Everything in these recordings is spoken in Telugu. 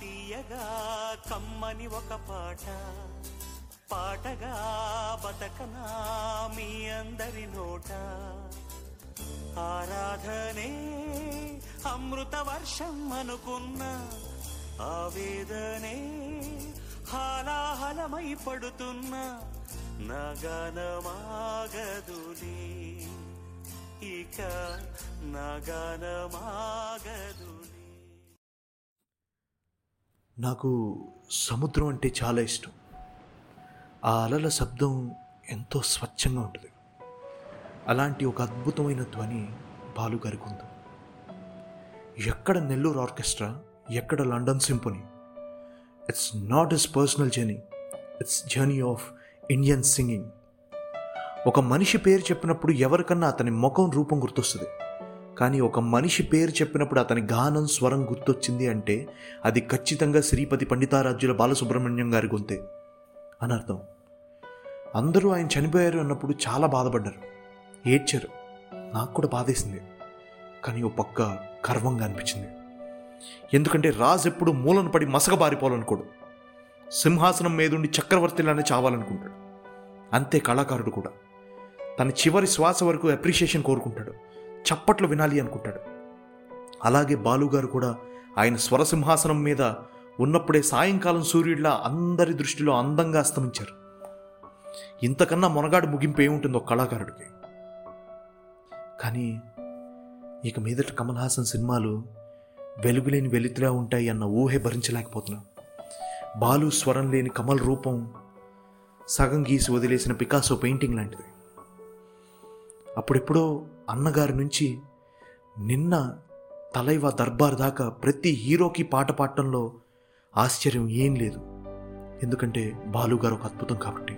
తీయగా కమ్మని ఒక పాట. పాటగా బతకనా మీ అందరి నోట. ఆరాధనే అమృత వర్షం అనుకున్న. ఆవేదనే హాలాహలమై పడుతున్న. నగనమాగదులే. ఇక నగనమాగదులే నాకు సముద్రం అంటే చాలా ఇష్టం. ఆ అలల శబ్దం ఎంతో స్వచ్ఛంగా ఉంటుంది. అలాంటి ఒక అద్భుతమైన ధ్వని బాలుగారికి ఉంది ఎక్కడ నెల్లూరు ఆర్కెస్ట్రా ఎక్కడ London symphony. It's not is personal journey it's journey of Indian singing ఒక మనిషి పేరు చెప్పినప్పుడు ఎవరికన్నా అతని ముఖం రూపం గుర్తొస్తుంది. కానీ ఒక మనిషి పేరు చెప్పినప్పుడు అతని గానం స్వరం గుర్తొచ్చింది అంటే అది ఖచ్చితంగా శ్రీపతి పండితారాజ్యుల బాలసుబ్రహ్మణ్యం గారి గొంతే అని అర్థం. అందరూ ఆయన చనిపోయారు అన్నప్పుడు చాలా బాధపడ్డారు. ఏడ్చారు. నాకు కూడా బాధేసింది. కానీ ఓ పక్క గర్వంగా అనిపించింది. ఎందుకంటే రాజు ఎప్పుడు మూలను పడి మసకబారిపోవాలనుకోడు సింహాసనం మీదుండి చక్రవర్తిలానే చావాలనుకుంటాడు. అంతే కళాకారుడు కూడా. తన చివరి శ్వాస వరకు అప్రిషియేషన్ కోరుకుంటాడు. చప్పట్లు వినాలి అనుకుంటాడు. అలాగే బాలుగారు కూడా ఆయన స్వరసింహాసనం మీద ఉన్నప్పుడే సాయంకాలం సూర్యుడిలా అందరి దృష్టిలో అందంగా అస్తమించారు. ఇంతకన్నా మొనగాడు ముగింపు ఏముంటుందో కళాకారుడికి. కానీ ఇక మీదట కమల్ హాసన్ సినిమాలు వెలుగులేని వెలుతులా ఉంటాయి అన్న ఊహే భరించలేకపోతున్నా. బాలు స్వరం లేని కమల్ రూపం సగం గీసి వదిలేసిన పికాసో పెయింటింగ్ లాంటిది. అప్పుడెప్పుడో అన్నగారి నుంచి నిన్న తలైవ దర్బార్ దాకా ప్రతి హీరోకి పాట పాడటంలో ఆశ్చర్యం ఏం లేదు. ఎందుకంటే బాలుగారు ఒక అద్భుతం కాబట్టి.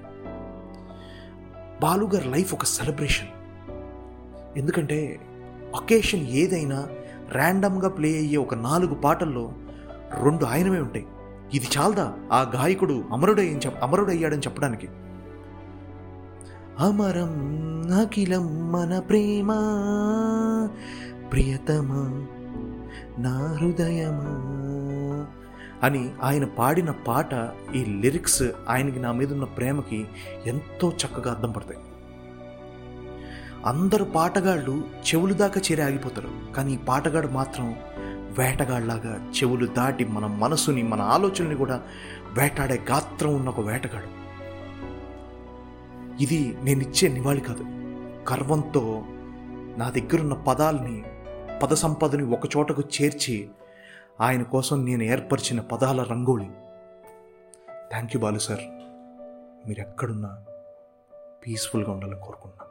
బాలుగారి లైఫ్ ఒక సెలబ్రేషన్. ఎందుకంటే ఒకేషన్ ఏదైనా ర్యాండమ్గా ప్లే అయ్యే ఒక నాలుగు పాటల్లో రెండు ఆయనమే ఉంటాయి. ఇది చాలదా? ఆ గాయకుడు అమరుడై అమరుడయ్యాడని చెప్పడానికి. అమరం అఖిలం మన ప్రేమ. ప్రియతమా నా హృదయమా అని ఆయన పాడిన పాట ఈ లిరిక్స్ ఆయనకి నా మీద ఉన్న ప్రేమకి ఎంతో చక్కగా అర్థం పడతాయి. అందరు పాటగాళ్ళు చెవులు దాకా చేరి ఆగిపోతారు కానీ ఈ పాటగాడు మాత్రం వేటగాళ్ళలాగా చెవులు దాటి మన మనసుని మన ఆలోచనని కూడా వేటాడే గాత్రం ఉన్న ఒక వేటగాడు. ఇది నేను ఇచ్చే నివాళి కాదు. గర్వంతో నా దగ్గరున్న పదాల్ని పద సంపదని ఒకచోటకు చేర్చి ఆయన కోసం నేను ఏర్పరిచిన పదాల rangoli thank you Balu sir. మీరు ఎక్కడున్నా పీస్ఫుల్గా ఉండాలని కోరుకుంటున్నాను